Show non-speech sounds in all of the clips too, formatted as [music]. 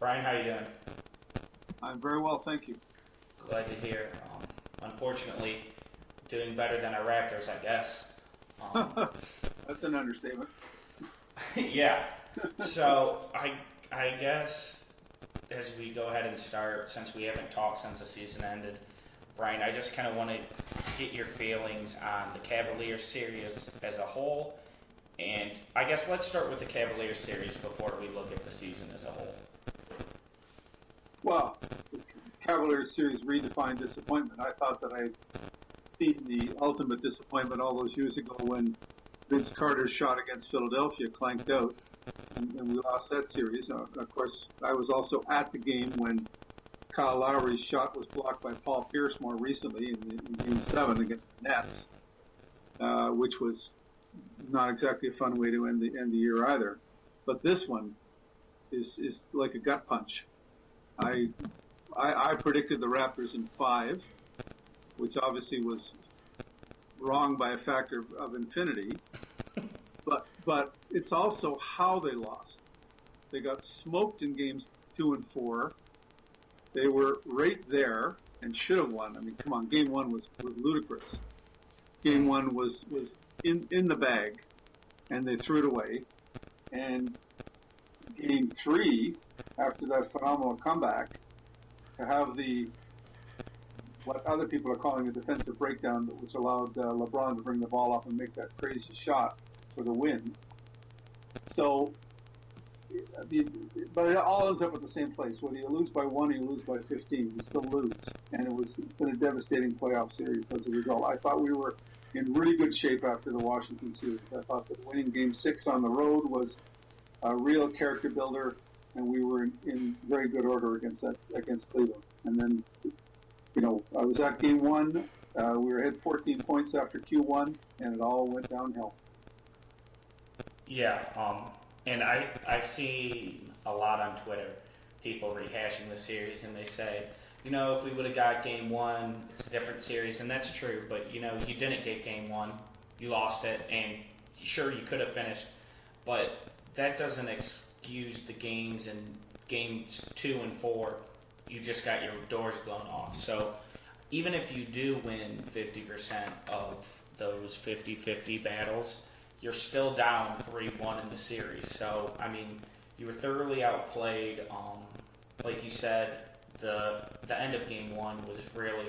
Brian, how are you doing? I'm very well, thank you. Glad to hear. Um, unfortunately, doing better than our Raptors, I guess. Um, [laughs] That's an understatement. [laughs] yeah. So I I guess as we go ahead and start, since we haven't talked since the season ended, Brian, I just kind of want to get your feelings on the Cavaliers series as a whole. And I guess let's start with the Cavaliers series before we look at the season as a whole. Well, the Cavaliers series redefined disappointment. I thought that I'd seen the ultimate disappointment all those years ago when Vince Carter's shot against Philadelphia clanked out, and, and we lost that series. Uh, of course, I was also at the game when Kyle Lowry's shot was blocked by Paul Pierce more recently in, in Game 7 against the Nets, uh, which was not exactly a fun way to end the, end the year either. But this one is, is like a gut punch. I, I, I predicted the Raptors in five, which obviously was wrong by a factor of infinity. But but it's also how they lost. They got smoked in games two and four. They were right there and should have won. I mean, come on, game one was, was ludicrous. Game one was was in in the bag, and they threw it away. And game three, after that phenomenal comeback, to have the what other people are calling a defensive breakdown, which allowed uh, LeBron to bring the ball up and make that crazy shot for the win. So, but it all ends up at the same place. Whether you lose by one or you lose by 15, you still lose. And it was it's been a devastating playoff series as a result. I thought we were in really good shape after the Washington series. I thought that winning Game Six on the road was a real character builder, and we were in, in very good order against that against Cleveland. And then, you know, I was at Game One. Uh, we were ahead 14 points after Q1, and it all went downhill. Yeah, um, and I I've seen a lot on Twitter people rehashing the series, and they say, you know, if we would have got Game One, it's a different series, and that's true. But you know, you didn't get Game One, you lost it, and sure you could have finished, but that doesn't excuse the games in games two and four. You just got your doors blown off. So even if you do win 50% of those 50-50 battles, you're still down 3-1 in the series. So, I mean, you were thoroughly outplayed. Um, like you said, the the end of game one was really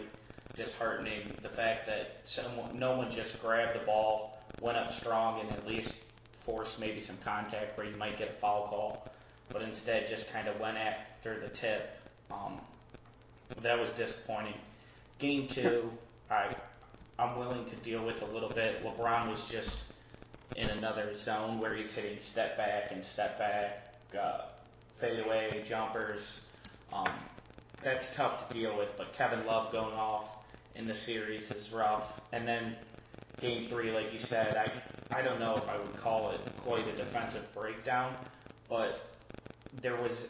disheartening. The fact that someone, no one just grabbed the ball, went up strong, and at least forced maybe some contact where you might get a foul call, but instead just kind of went after the tip. Um, that was disappointing. Game two, I I'm willing to deal with a little bit. LeBron was just in another zone where he's hitting step back and step back, uh, fadeaway jumpers. Um, that's tough to deal with, but Kevin Love going off in the series is rough. And then game three, like you said, I I don't know if I would call it quite a defensive breakdown, but there was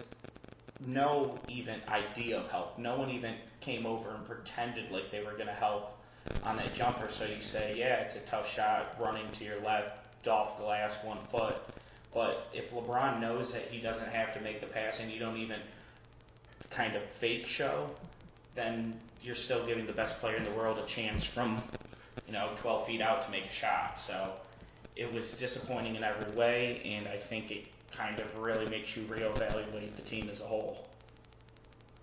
no even idea of help. No one even came over and pretended like they were going to help on that jumper. So you say, yeah, it's a tough shot running to your left off glass one foot. But if LeBron knows that he doesn't have to make the pass and you don't even kind of fake show, then you're still giving the best player in the world a chance from, you know, 12 feet out to make a shot. So it was disappointing in every way, and I think it kind of really makes you reevaluate the team as a whole.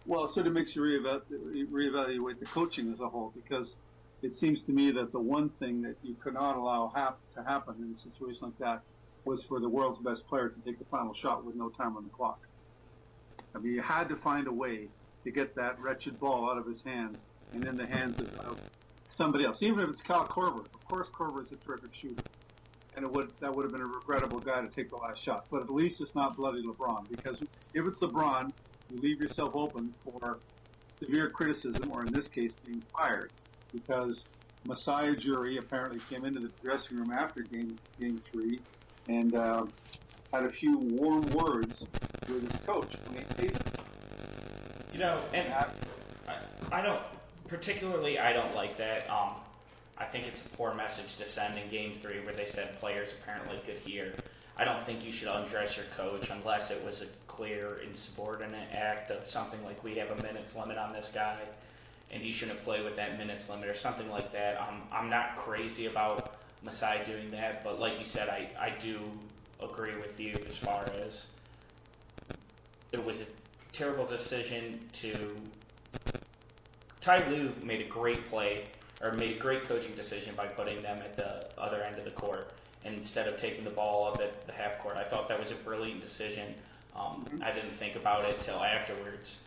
Well, it sort of makes you reevaluate, the coaching as a whole because it seems to me that the one thing that you could not allow hap- to happen in a situation like that was for the world's best player to take the final shot with no time on the clock. I mean, you had to find a way to get that wretched ball out of his hands and in the hands of, of somebody else, even if it's Kyle Korver. Of course, Korver is a terrific shooter, and it would that would have been a regrettable guy to take the last shot. But at least it's not bloody LeBron because if it's LeBron, you leave yourself open for severe criticism, or in this case, being fired, because Masai Ujiri apparently came into the dressing room after game game three and uh, had a few warm words with his coach, Dwane Casey. You know, and I, I don't particularly I don't like that. Um, I think it's a poor message to send in Game Three, where they said players apparently could hear. I don't think you should undress your coach unless it was a clear insubordinate act of something like we have a minutes limit on this guy, and he shouldn't play with that minutes limit or something like that. Um, I'm not crazy about Masai doing that, but like you said, I, I do agree with you as far as it was a terrible decision to. Ty Lue made a great play or made a great coaching decision by putting them at the other end of the court instead of taking the ball up at the half court. I thought that was a brilliant decision. Um, I didn't think about it till afterwards.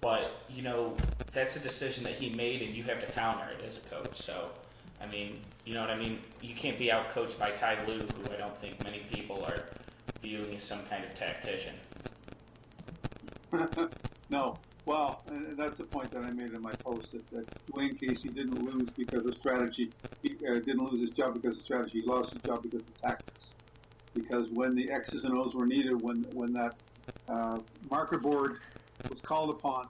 But, you know, that's a decision that he made, and you have to counter it as a coach. So, I mean, you know what I mean? You can't be out coached by Ty Lue, who I don't think many people are viewing as some kind of tactician. [laughs] no. Well, that's the point that I made in my post that, that Dwane Casey didn't lose because of strategy. He uh, didn't lose his job because of strategy. He lost his job because of tactics. Because when the X's and O's were needed, when when that uh, marker board was called upon,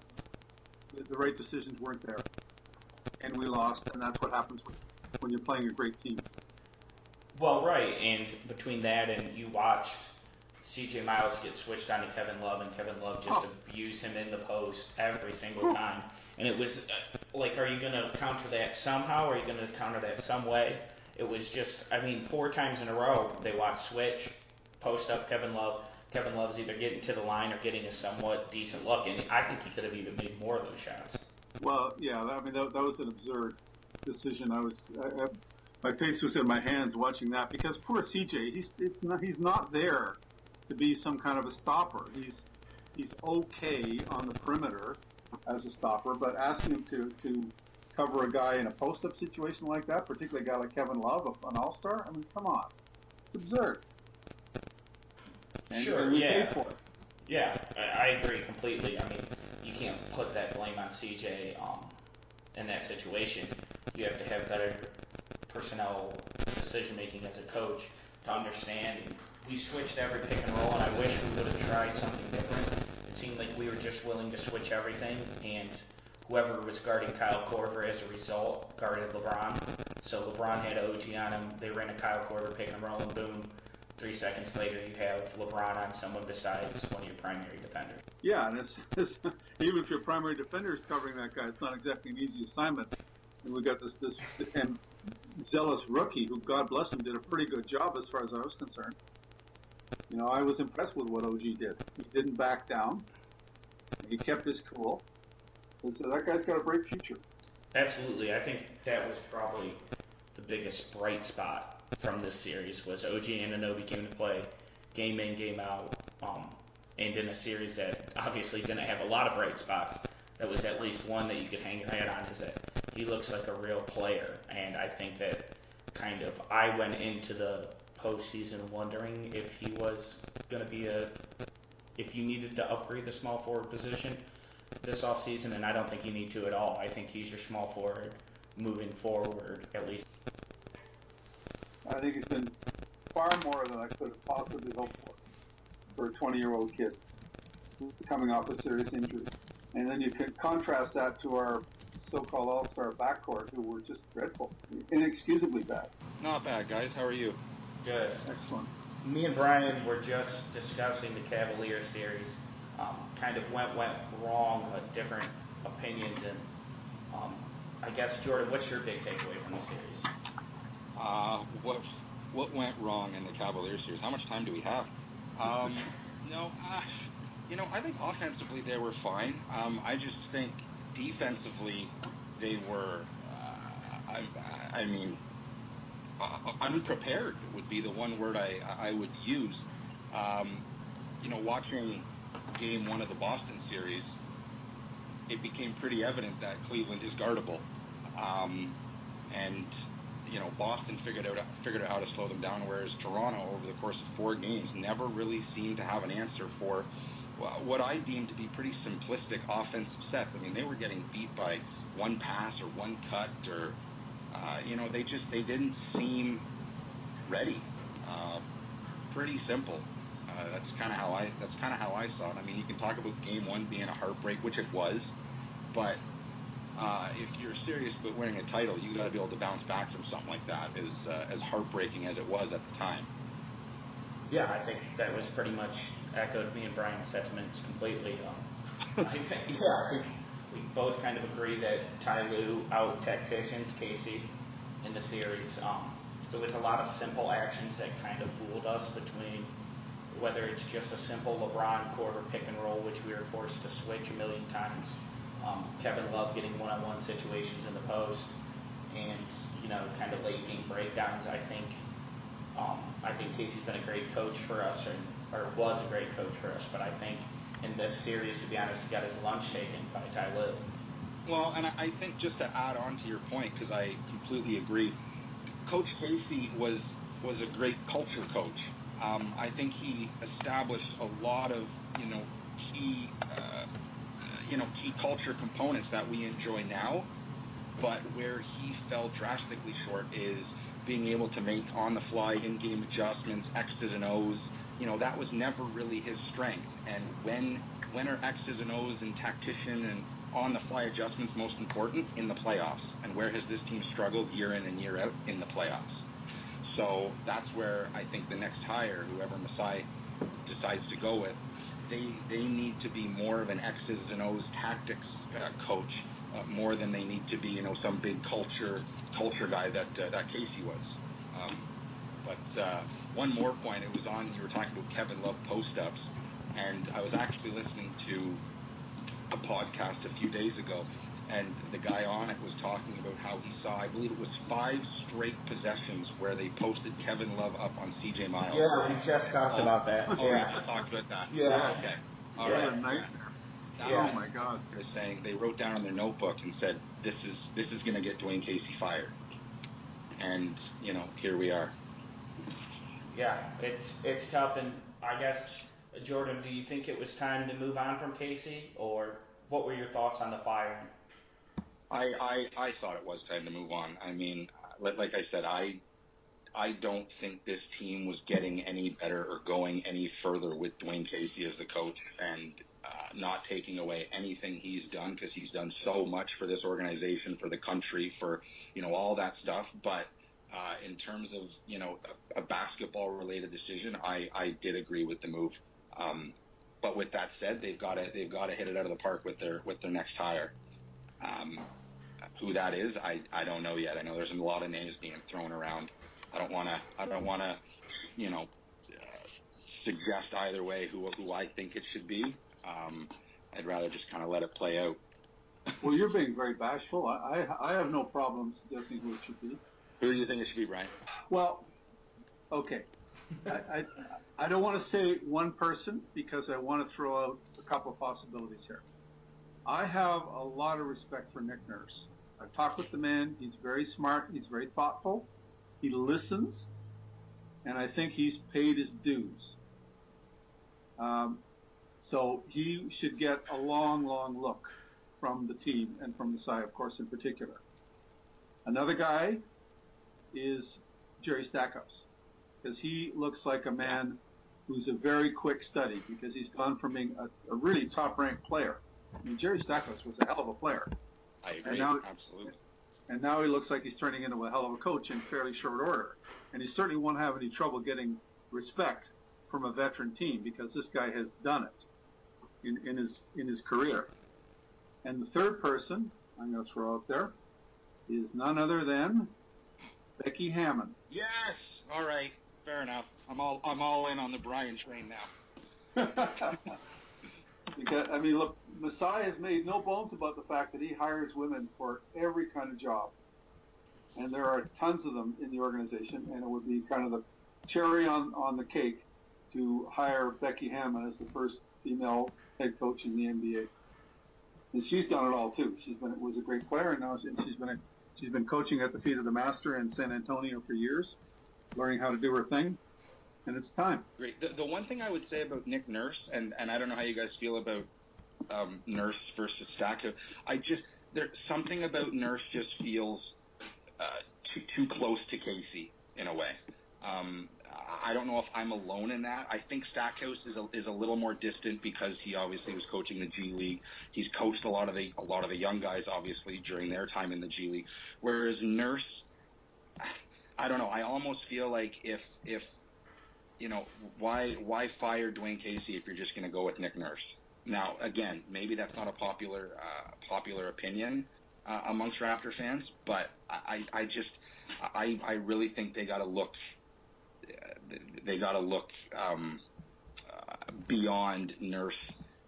the, the right decisions weren't there, and we lost. And that's what happens when, when you're playing a great team. Well, right, and between that and you watched CJ Miles get switched on to Kevin Love, and Kevin Love just oh. abused him in the post every single time. And it was uh, like, are you going to counter that somehow? Or are you going to counter that some way? It was just, I mean, four times in a row they watched switch, post up Kevin Love. Kevin Love's either getting to the line or getting a somewhat decent look, and I think he could have even made more of those shots. Well, yeah, I mean that, that was an absurd decision. I was, I, I, my face was in my hands watching that because poor CJ, he's it's not, he's not there to be some kind of a stopper. He's he's okay on the perimeter as a stopper, but asking him to to cover a guy in a post-up situation like that, particularly a guy like Kevin Love, an All-Star, I mean, come on, it's absurd. And, sure, yeah, yeah, I, agree completely. I mean, you can't put that blame on CJ um, in that situation. You have to have better personnel decision making as a coach to understand we switched every pick and roll, and I wish we would have tried something different. It seemed like we were just willing to switch everything, and whoever was guarding Kyle Korver as a result guarded LeBron. So LeBron had OG on him. They ran a Kyle Korver pick and roll, and boom, three seconds later you have LeBron on someone besides one of your primary defenders. Yeah, and it's, it's [laughs] even if your primary defender is covering that guy, it's not exactly an easy assignment. And we got this this and zealous rookie who, God bless him, did a pretty good job as far as I was concerned. You know, I was impressed with what OG did. He didn't back down. He kept his cool. And so that guy's got a bright future. Absolutely. I think that was probably the biggest bright spot from this series was OG Anunoby came to play game in, game out, um, and in a series that obviously didn't have a lot of bright spots. That was at least one that you could hang your hat on. Is that he looks like a real player, and I think that kind of I went into the postseason wondering if he was going to be a if you needed to upgrade the small forward position this offseason, and I don't think you need to at all. I think he's your small forward moving forward, at least. I think he's been far more than I could have possibly hoped for for a 20 year old kid coming off a serious injury. And then you can contrast that to our so called all star backcourt who were just dreadful, inexcusably bad. Not bad, guys. How are you? Good. Excellent. Me and Brian were just discussing the Cavalier series. Um, kind of went went wrong, but different opinions. And um, I guess Jordan, what's your big takeaway from the series? Uh, what what went wrong in the Cavalier series? How much time do we have? Um, no, uh, you know, I think offensively they were fine. Um, I just think defensively they were. Uh, I, I mean, uh, unprepared would be the one word I I would use. Um, you know, watching game one of the Boston series, it became pretty evident that Cleveland is guardable. Um, and you know, Boston figured out figured out how to slow them down, whereas Toronto, over the course of four games, never really seemed to have an answer for what I deem to be pretty simplistic offensive sets. I mean, they were getting beat by one pass or one cut, or uh, you know, they just they didn't seem ready. Uh, pretty simple. Uh, that's kind of how I that's kind of how I saw it. I mean, you can talk about game one being a heartbreak, which it was, but uh, if you're serious about winning a title, you got to be able to bounce back from something like that, as uh, as heartbreaking as it was at the time. Yeah, I think that was pretty much echoed me and Brian's sentiments completely. Um, [laughs] I think, yeah, I think we both kind of agree that Ty Lue out tacticianed Casey in the series. Um, there was a lot of simple actions that kind of fooled us between whether it's just a simple LeBron Korver pick and roll, which we were forced to switch a million times, um, Kevin Love getting one-on-one situations in the post, and you know, kind of late game breakdowns. I think, um, I think Casey's been a great coach for us, or, or was a great coach for us. But I think in this series, to be honest, he got his lunch taken by Ty Lue. Well, and I think just to add on to your point, because I completely agree, Coach Casey was was a great culture coach. Um, I think he established a lot of you know key uh, you know key culture components that we enjoy now, but where he fell drastically short is being able to make on the fly in-game adjustments, X's and O's. You know that was never really his strength. And when when are X's and O's and tactician and on the fly adjustments most important in the playoffs? And where has this team struggled year in and year out in the playoffs? So that's where I think the next hire, whoever Masai decides to go with, they they need to be more of an X's and O's tactics uh, coach uh, more than they need to be you know some big culture culture guy that uh, that Casey was. Um, but uh, one more point, it was on you were talking about Kevin Love post ups, and I was actually listening to a podcast a few days ago, and the guy on it was talking about how he saw, I believe it was five straight possessions where they posted Kevin Love up on C.J. Miles. Yeah, we just talked oh, about that. Oh, yeah. we just talked about that. Yeah. Okay. All What right. a. That Yeah. Oh my God. They're saying they wrote down in their notebook and said, "This is this is going to get Dwane Casey fired," and you know here we are. Yeah, it's it's tough, and I guess Jordan, do you think it was time to move on from Casey, or what were your thoughts on the firing? I, I I thought it was time to move on. I mean, like, I said, I I don't think this team was getting any better or going any further with Dwane Casey as the coach, and uh, not taking away anything he's done because he's done so much for this organization, for the country, for you know all that stuff. But uh, in terms of you know a, a basketball related decision, I I did agree with the move. Um, but with that said, they've got to they've got to hit it out of the park with their with their next hire. Um, who that is, I, I don't know yet. I know there's a lot of names being thrown around. I don't want to I don't want to you know uh, suggest either way who who I think it should be. Um, I'd rather just kind of let it play out. Well, you're being very bashful. I, I, I have no problem suggesting who it should be. Who do you think it should be, Brian? Well, okay. I, I, I don't want to say one person because I want to throw out a couple of possibilities here. I have a lot of respect for Nick Nurse. I've talked with the man. He's very smart. He's very thoughtful. He listens. And I think he's paid his dues. Um, so he should get a long, long look from the team and from Masai, of course, in particular. Another guy is Jerry Stackhouse because he looks like a man who's a very quick study because he's gone from being a, a really top-ranked player. I mean, Jerry Stackhouse was a hell of a player, I agree. now- Absolutely. and now he looks like he's turning into a hell of a coach in fairly short order. And he certainly won't have any trouble getting respect from a veteran team because this guy has done it in, in his in his career. And the third person I'm going to throw out there is none other than Becky Hammon. Yes. All right. fair enough. I'm all I'm all in on the Brian train now. [laughs] because I mean, look, Masai has made no bones about the fact that he hires women for every kind of job, and there are tons of them in the organization, and it would be kind of the cherry on on the cake to hire Becky Hammon as the first female head coach in the NBA. And she's done it all too. She's been was a great player, and now and she's been a, she's been coaching at the feet of the master in San Antonio for years, learning how to do her thing. And it's time. Great. The, the one thing I would say about Nick Nurse, and, and I don't know how you guys feel about um, Nurse versus Stackhouse. I just there's something about Nurse just feels uh, too too close to Casey in a way. Um, I don't know if I'm alone in that. I think Stackhouse is a, is a little more distant because he obviously was coaching the G League. He's coached a lot of the a lot of the young guys obviously during their time in the G League. Whereas Nurse, [sighs] I don't know. I almost feel like if if you know why why fire Dwane Casey if you're just going to go with Nick Nurse? Now again, maybe that's not a popular uh, popular opinion uh, amongst Raptor fans, but I I just I I really think they got to look they got to look um, uh, beyond Nurse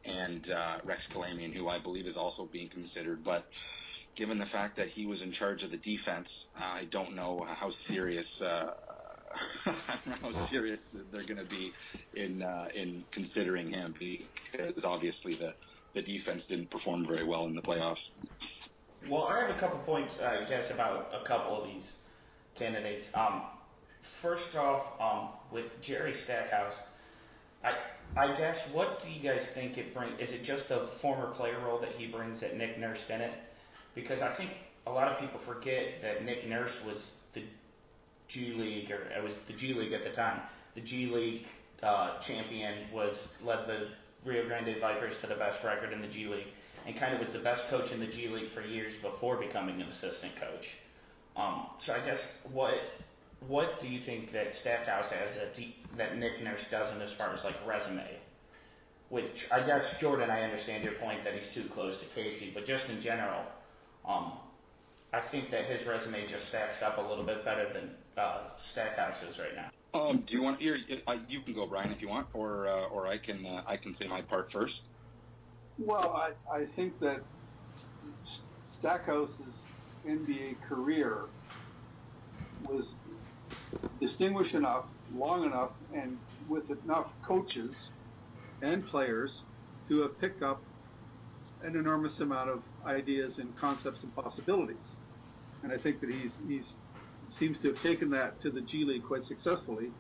and uh, Rex Kalamian, who I believe is also being considered. But given the fact that he was in charge of the defense, I don't know how serious. Uh, [laughs] how serious they're going to be in uh, in considering him because obviously the the defense didn't perform very well in the playoffs. Well, I have a couple points, I guess, about a couple of these candidates. Um, first off, um, with Jerry Stackhouse, I I guess what do you guys think it brings? Is it just the former player role that he brings that Nick Nurse didn't? Because I think a lot of people forget that Nick Nurse was the G League, or it was the G League at the time. The G League uh, champion was led the Rio Grande Vipers to the best record in the G League, and kind of was the best coach in the G League for years before becoming an assistant coach. Um, so I guess what what do you think that Stackhouse has that, that Nick Nurse doesn't as far as like resume? Which I guess Jordan, I understand your point that he's too close to Casey, but just in general, um, I think that his resume just stacks up a little bit better than uh, Stackhouse's right now. Um, do you want here? You can go, Brian, if you want, or uh, or I can uh, I can say my part first. Well, I, I think that Stackhouse's NBA career was distinguished enough, long enough, and with enough coaches and players to have picked up an enormous amount of ideas and concepts and possibilities. And I think that he's he's seems to have taken that to the G League quite successfully.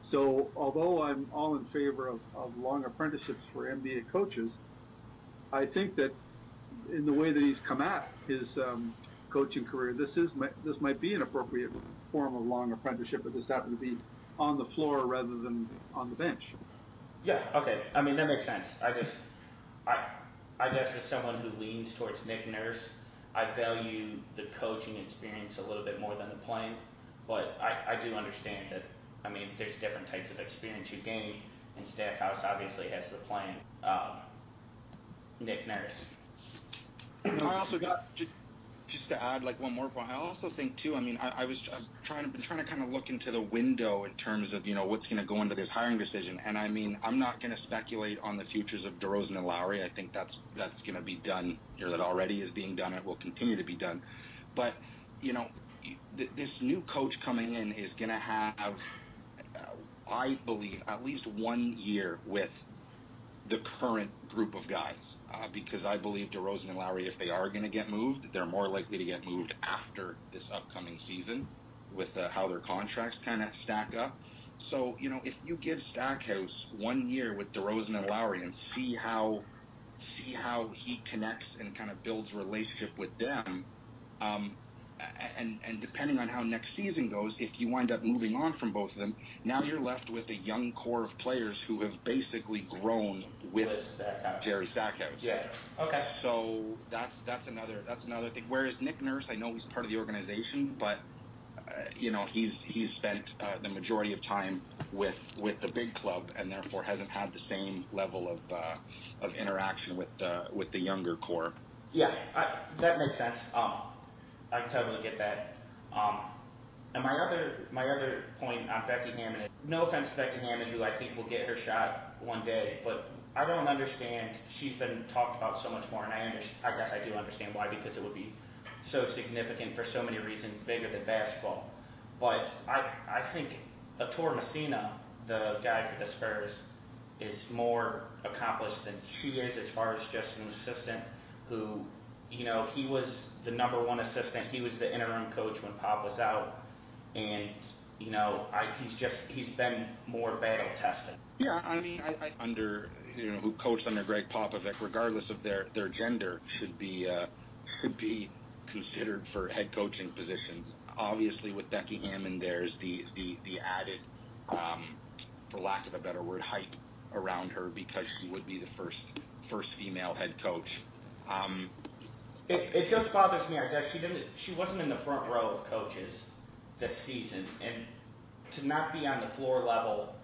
So although I'm all in favor of, of long apprenticeships for NBA coaches, I think that in the way that he's come at his um, coaching career, this is this might be an appropriate form of long apprenticeship, but this happened to be on the floor rather than on the bench. Yeah. Okay. I mean that makes sense. I just, I, I guess as someone who leans towards Nick Nurse, I value the coaching experience a little bit more than the playing. But I, I do understand that. I mean, there's different types of experience you gain, and Stackhouse obviously has the playing. Um, Nick Nurse. I also got just to add like one more point, I also think too. I mean, I, I was trying to been trying to kind of look into the window in terms of you know what's going to go into this hiring decision. And I mean, I'm not going to speculate on the futures of DeRozan and Lowry. I think that's that's going to be done, or that already is being done. It will continue to be done. But you know, th- this new coach coming in is going to have, uh, I believe, at least one year with the current group of guys uh, because I believe DeRozan and Lowry, if they are going to get moved, they're more likely to get moved after this upcoming season with uh, how their contracts kind of stack up. So, you know, if you give Stackhouse one year with DeRozan and Lowry and see how see how he connects and kind of builds relationship with them, um, and and depending on how next season goes, if you wind up moving on from both of them, now you're left with a young core of players who have basically grown with, with Stackhouse. Jerry Stackhouse. Yeah. Okay. So that's that's another that's another thing. Whereas Nick Nurse, I know he's part of the organization, but uh, you know he's he's spent uh, the majority of time with with the big club and therefore hasn't had the same level of uh, of interaction with uh, with the younger core. Yeah, I, that makes sense. Um, I totally get that. Um, And my other my other point on Becky Hammon, no offense to Becky Hammon, who I think will get her shot one day, but I don't understand. She's been talked about so much more, and I under, I guess I do understand why because it would be so significant for so many reasons, bigger than basketball. But I I think Ettore Messina, the guy for the Spurs, is more accomplished than she is as far as just an assistant who, you know, he was the number one assistant. He was the interim coach when Pop was out, and you know, I, he's just he's been more battle tested. Yeah, I mean, I, I under you know who coached under Gregg Popovich, regardless of their their gender, should be uh, [laughs] should be considered for head coaching positions. Obviously, with Becky Hammon, there's the the the added, um, for lack of a better word, hype around her because she would be the first first female head coach. Um, it, just bothers me. I guess she didn't. She wasn't in the front row of coaches this season, and to not be on the floor level.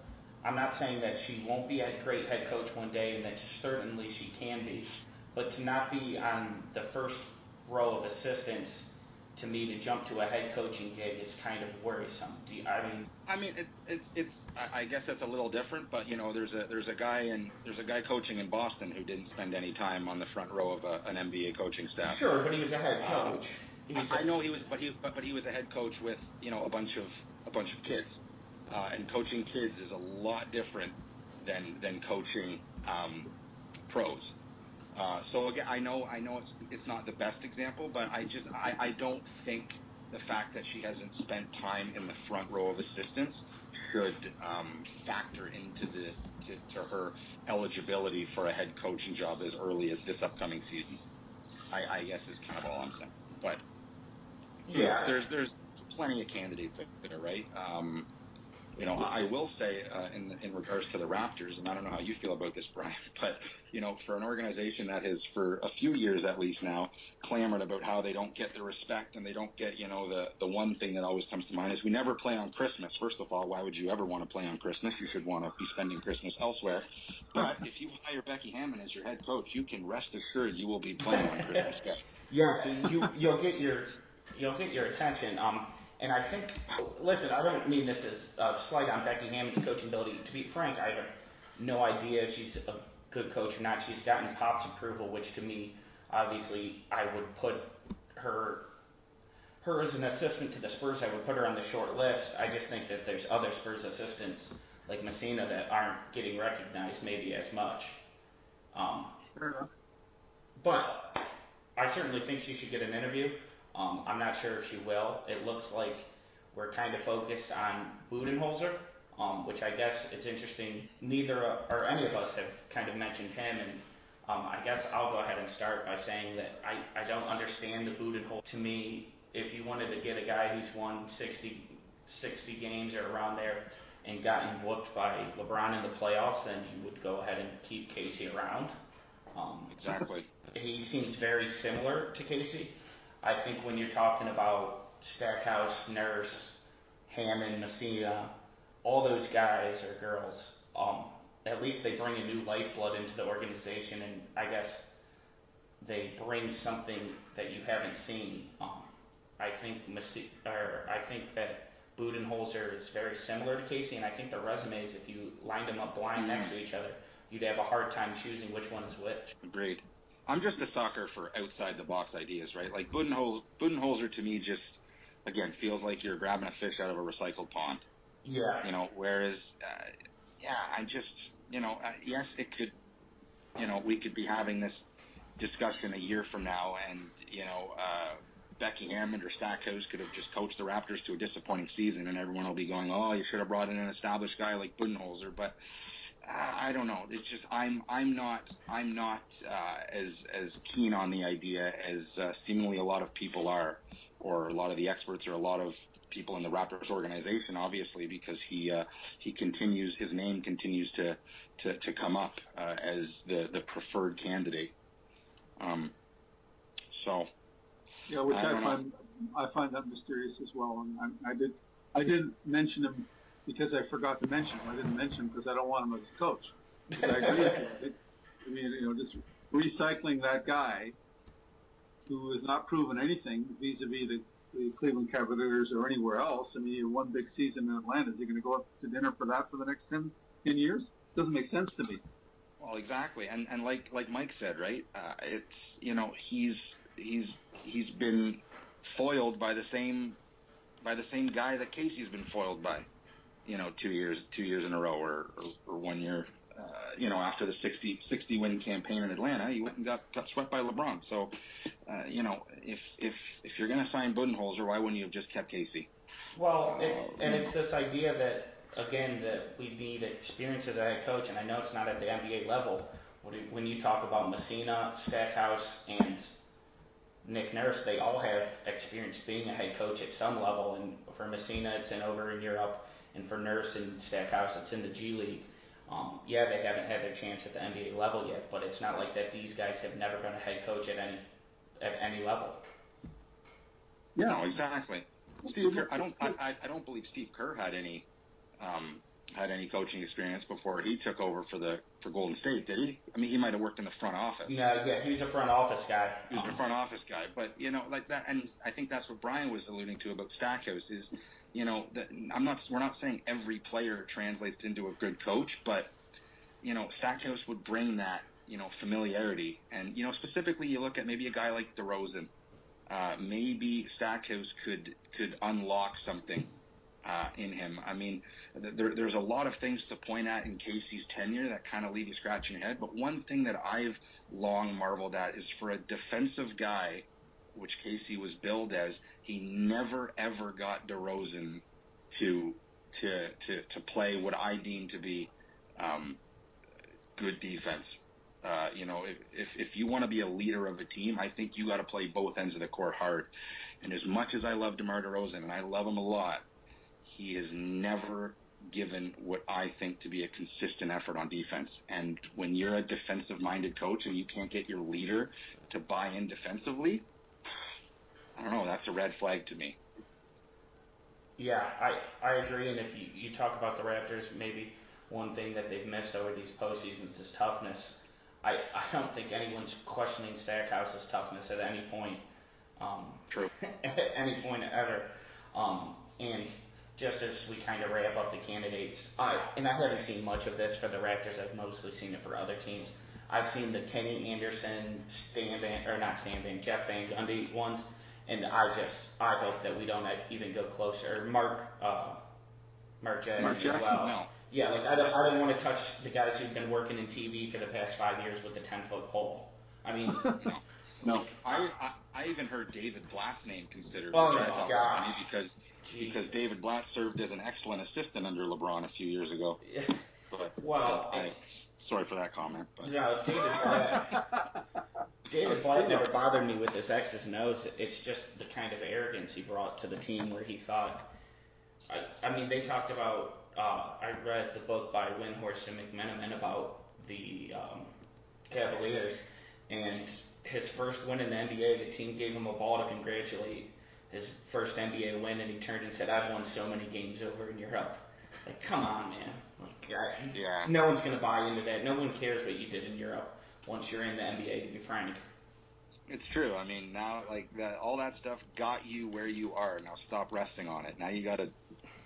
I'm not saying that she won't be a great head coach one day, and that certainly she can be, but to not be on the first row of assistants to me to jump to a head coaching gig is kind of worrisome. Do you, I mean, I mean, it, it's it's. I guess it's a little different, but you know, there's a there's a guy in there's a guy coaching in Boston who didn't spend any time on the front row of a, an NBA coaching staff. Sure, but he was a head um, coach. Um, I, I know he was, but he but, but he was a head coach with you know a bunch of a bunch of kids, uh, and coaching kids is a lot different than than coaching um, pros. Uh, so again, I know I know it's it's not the best example, but I just I, I don't think the fact that she hasn't spent time in the front row of assistants should um, factor into the to, to her eligibility for a head coaching job as early as this upcoming season. I, I guess is kind of all I'm saying. But yeah, there's there's plenty of candidates out there, right? Um, you know, I will say uh, in in regards to the Raptors, and I don't know how you feel about this, [laughs] Brian, but you know, for an organization that has for a few years at least now clamored about how they don't get the respect and they don't get, you know, the the one thing that always comes to mind is we never play on Christmas. First of all, why would you ever want to play on Christmas? You should want to be spending Christmas elsewhere. But if you hire Becky Hammon as your head coach, you can rest assured you will be playing on Christmas Day. Yeah, you you'll get your you'll get your attention. Um, and I think, listen, I don't mean this as a slight on Becky Hammon's coaching ability. To be frank, I have no idea if she's a good coach or not. She's gotten Pop's approval, which to me, obviously, I would put her her as an assistant to the Spurs. I would put her on the short list. I just think that there's other Spurs assistants like Messina that aren't getting recognized maybe as much. Um, but I certainly think she should get an interview. Um, I'm not sure if she will. It looks like we're kind of focused on Budenholzer, um, which I guess it's interesting. Neither or any of us have kind of mentioned him, and um, I guess I'll go ahead and start by saying that I, I don't understand the Budenholzer. To me, if you wanted to get a guy who's won 60, 60 games or around there and gotten whooped by LeBron in the playoffs, then you would go ahead and keep Casey around. Um, exactly. He seems very similar to Casey. I think when you're talking about Stackhouse, Nurse, Hammon, Messina, all those guys or girls, um, at least they bring a new lifeblood into the organization, and I guess they bring something that you haven't seen. Um, I think Messi- or I think that Budenholzer is very similar to Casey, and I think the resumes, if you lined them up blind next to each other, you'd have a hard time choosing which one is which. Agreed. I'm just a sucker for outside the box ideas, right? Like Budenholzer, Budenholzer to me just again feels like you're grabbing a fish out of a recycled pond. Yeah. You know, whereas, uh, yeah, I just, you know, uh, yes, it could, you know, we could be having this discussion a year from now, and you know, uh, Becky Hammon or Stackhouse could have just coached the Raptors to a disappointing season, and everyone will be going, "Oh, you should have brought in an established guy like Budenholzer." But I don't know. It's just I'm I'm not I'm not uh, as as keen on the idea as uh, seemingly a lot of people are, or a lot of the experts or a lot of people in the Raptors organization, obviously, because he uh, he continues his name continues to to, to come up uh, as the the preferred candidate. Um, so. Yeah, which I, I find know. I find that mysterious as well, and I, I did I did mention him because I forgot to mention him. I didn't mention him because I don't want him as a coach. I agree with you. I mean, you know, just recycling that guy who has not proven anything vis-a-vis the the Cleveland Cavaliers or anywhere else. I mean, one big season in Atlanta. You're going to go up to dinner for that for the next 10, 10 years? Doesn't make sense to me. Well, exactly, and and like like Mike said, right? Uh, it's you know he's he's he's been foiled by the same by the same guy that Casey's been foiled by, you know, two years two years in a row or or, or one year. Uh, you know, after the 60, 60 win campaign in Atlanta, he went and got, got swept by LeBron. So, uh, you know, if if if you're going to sign Budenholzer, why wouldn't you have just kept Casey? Well, it, and it's this idea that again that we need experience as a head coach, and I know it's not at the NBA level. When you talk about Messina, Stackhouse, and Nick Nurse, they all have experience being a head coach at some level. And for Messina, it's in over in Europe, and for Nurse and Stackhouse, it's in the G League. Um, yeah, they haven't had their chance at the NBA level yet, but it's not like that. These guys have never been a head coach at any at any level. Yeah, no, exactly. Steve Kerr, I don't, I, I don't believe Steve Kerr had any um, had any coaching experience before he took over for the for Golden State, did he? I mean, he might have worked in the front office. No, yeah, he was a front office guy. He was um, a front office guy, but you know, like that, and I think that's what Brian was alluding to about Stackhouse is, you know, that I'm not, we're not saying every player translates into a good coach, but you know, Stackhouse would bring that, you know, familiarity, and you know, specifically, you look at maybe a guy like DeRozan. Uh, maybe Stackhouse could could unlock something uh, in him. I mean, there, there's a lot of things to point at in Casey's tenure that kind of leave you scratching your head. But one thing that I've long marveled at is for a defensive guy, which Casey was billed as, he never ever got DeRozan to to to to play what I deem to be um, good defense. Uh, you know, if, if, if you want to be a leader of a team, I think you got to play both ends of the court hard. And as much as I love DeMar DeRozan, and I love him a lot, he has never given what I think to be a consistent effort on defense. And when you're a defensive minded coach and you can't get your leader to buy in defensively, I don't know, that's a red flag to me. Yeah, I, I agree. And if you, you talk about the Raptors, maybe one thing that they've missed over these postseasons is toughness. I, I don't think anyone's questioning Stackhouse's toughness at any point. Um, True. [laughs] at any point ever. Um, and just as we kind of wrap up the candidates, I, and I haven't seen much of this for the Raptors. I've mostly seen it for other teams. I've seen the Kenny Anderson, Stan Van, or not Stan Van, Jeff Van Gundy ones, and I just I hope that we don't even go closer. Mark uh, Mark Jackson Mark Jackson, as well. No. Yeah, like I don't I don't want to touch the guys who've been working in TV for the past five years with the ten foot pole. I mean, [laughs] no. No, I, I I even heard David Blatt's name considered, oh which my I thought gosh. was funny because Jeez. because David Blatt served as an excellent assistant under LeBron a few years ago. [laughs] But Well, but I, sorry for that comment. But No, David Blatt. [laughs] David Blatt never bothered me with his X's and O's. It's just the kind of arrogance he brought to the team where he thought. I, I mean, they talked about. Uh, I read the book by Windhorst and McMenamin about the um, Cavaliers, and his first win in the NBA, the team gave him a ball to congratulate his first NBA win, and he turned and said, "I've won so many games over in Europe." Like, come on, man. Like, I, Yeah. no one's gonna buy into that. No one cares what you did in Europe once you're in the NBA. To be frank. it's true. I mean, now like that, all that stuff got you where you are. Now stop resting on it. Now you got to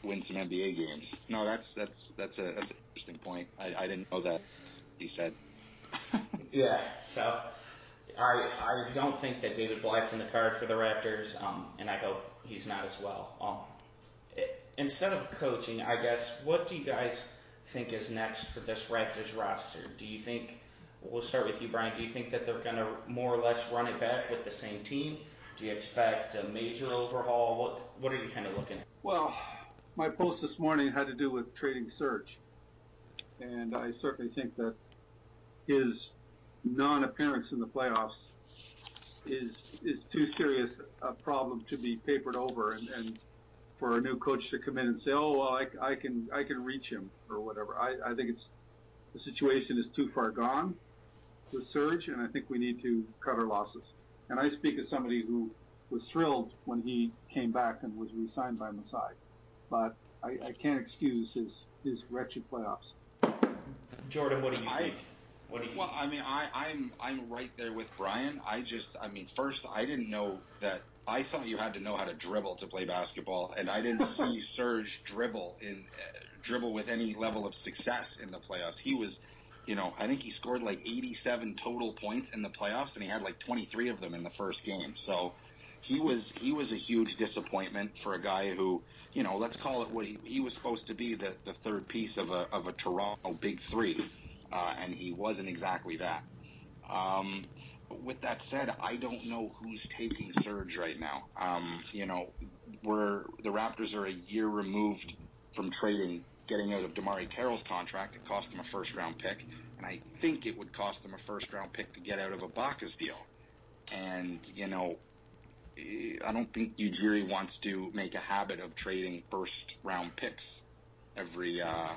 win some NBA games. No, that's that's that's a that's an interesting point. I, I didn't know that. He said. [laughs] Yeah. So. I, I don't think that David Blatt's in the card for the Raptors, um, and I hope he's not as well. Um, it, instead of coaching, I guess, what do you guys think is next for this Raptors roster? Do you think, we'll start with you, Brian, do you think that they're going to more or less run it back with the same team? Do you expect a major overhaul? What, what are you kind of looking at? Well, my post this morning had to do with trading Serge, and I certainly think that his non-appearance in the playoffs is is too serious a problem to be papered over and, and for a new coach to come in and say, oh well, I, I can I can reach him or whatever. I, I think it's the situation is too far gone with Serge, and I think we need to cut our losses. And I speak as somebody who was thrilled when he came back and was re-signed by Masai, but I, I can't excuse his his wretched playoffs. Jordan, what do you I- think? What do you? Well, I mean, I, I'm I'm right there with Brian. I just, I mean, first, I didn't know that. I thought you had to know how to dribble to play basketball, and I didn't [laughs] see Serge dribble in uh, dribble with any level of success in the playoffs. He was, you know, I think he scored like 87 total points in the playoffs, and he had like 23 of them in the first game. So he was he was a huge disappointment for a guy who, you know, let's call it what he he was supposed to be the the third piece of a of a Toronto big three uh, and he wasn't exactly that. Um, with that said, I don't know who's taking Serge right now. Um, you know, we're the Raptors are a year removed from trading, getting out of DeMarre Carroll's contract. It cost them a first round pick, and I think it would cost them a first round pick to get out of Ibaka's deal. And you know, I don't think Ujiri wants to make a habit of trading first round picks every uh,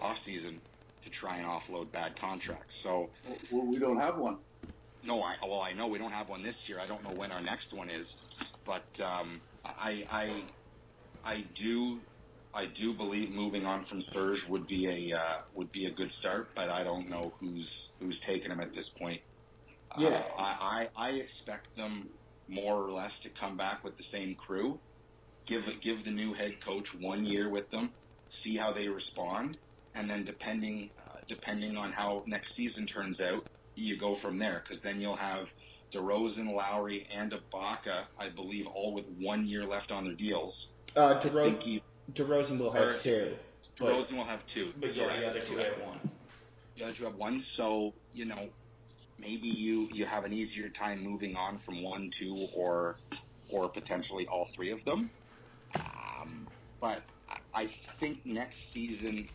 off season to try and offload bad contracts. So well, we don't have one. No, I well I know we don't have one this year. I don't know when our next one is, but um, I I I do I do believe moving on from Serge would be a uh, would be a good start, but I don't know who's who's taking him at this point. Yeah, uh, I, I I expect them more or less to come back with the same crew. Give give the new head coach one year with them, see how they respond, and then depending uh, depending on how next season turns out, you go from there because then you'll have DeRozan, Lowry, and Ibaka, I believe, all with one year left on their deals. Uh, DeRozan, DeRozan will have two. DeRozan but, will have two. But yeah, the other two have one. The other two have one. So you know, maybe you you have an easier time moving on from one, two, or or potentially all three of them. Um, but I think next season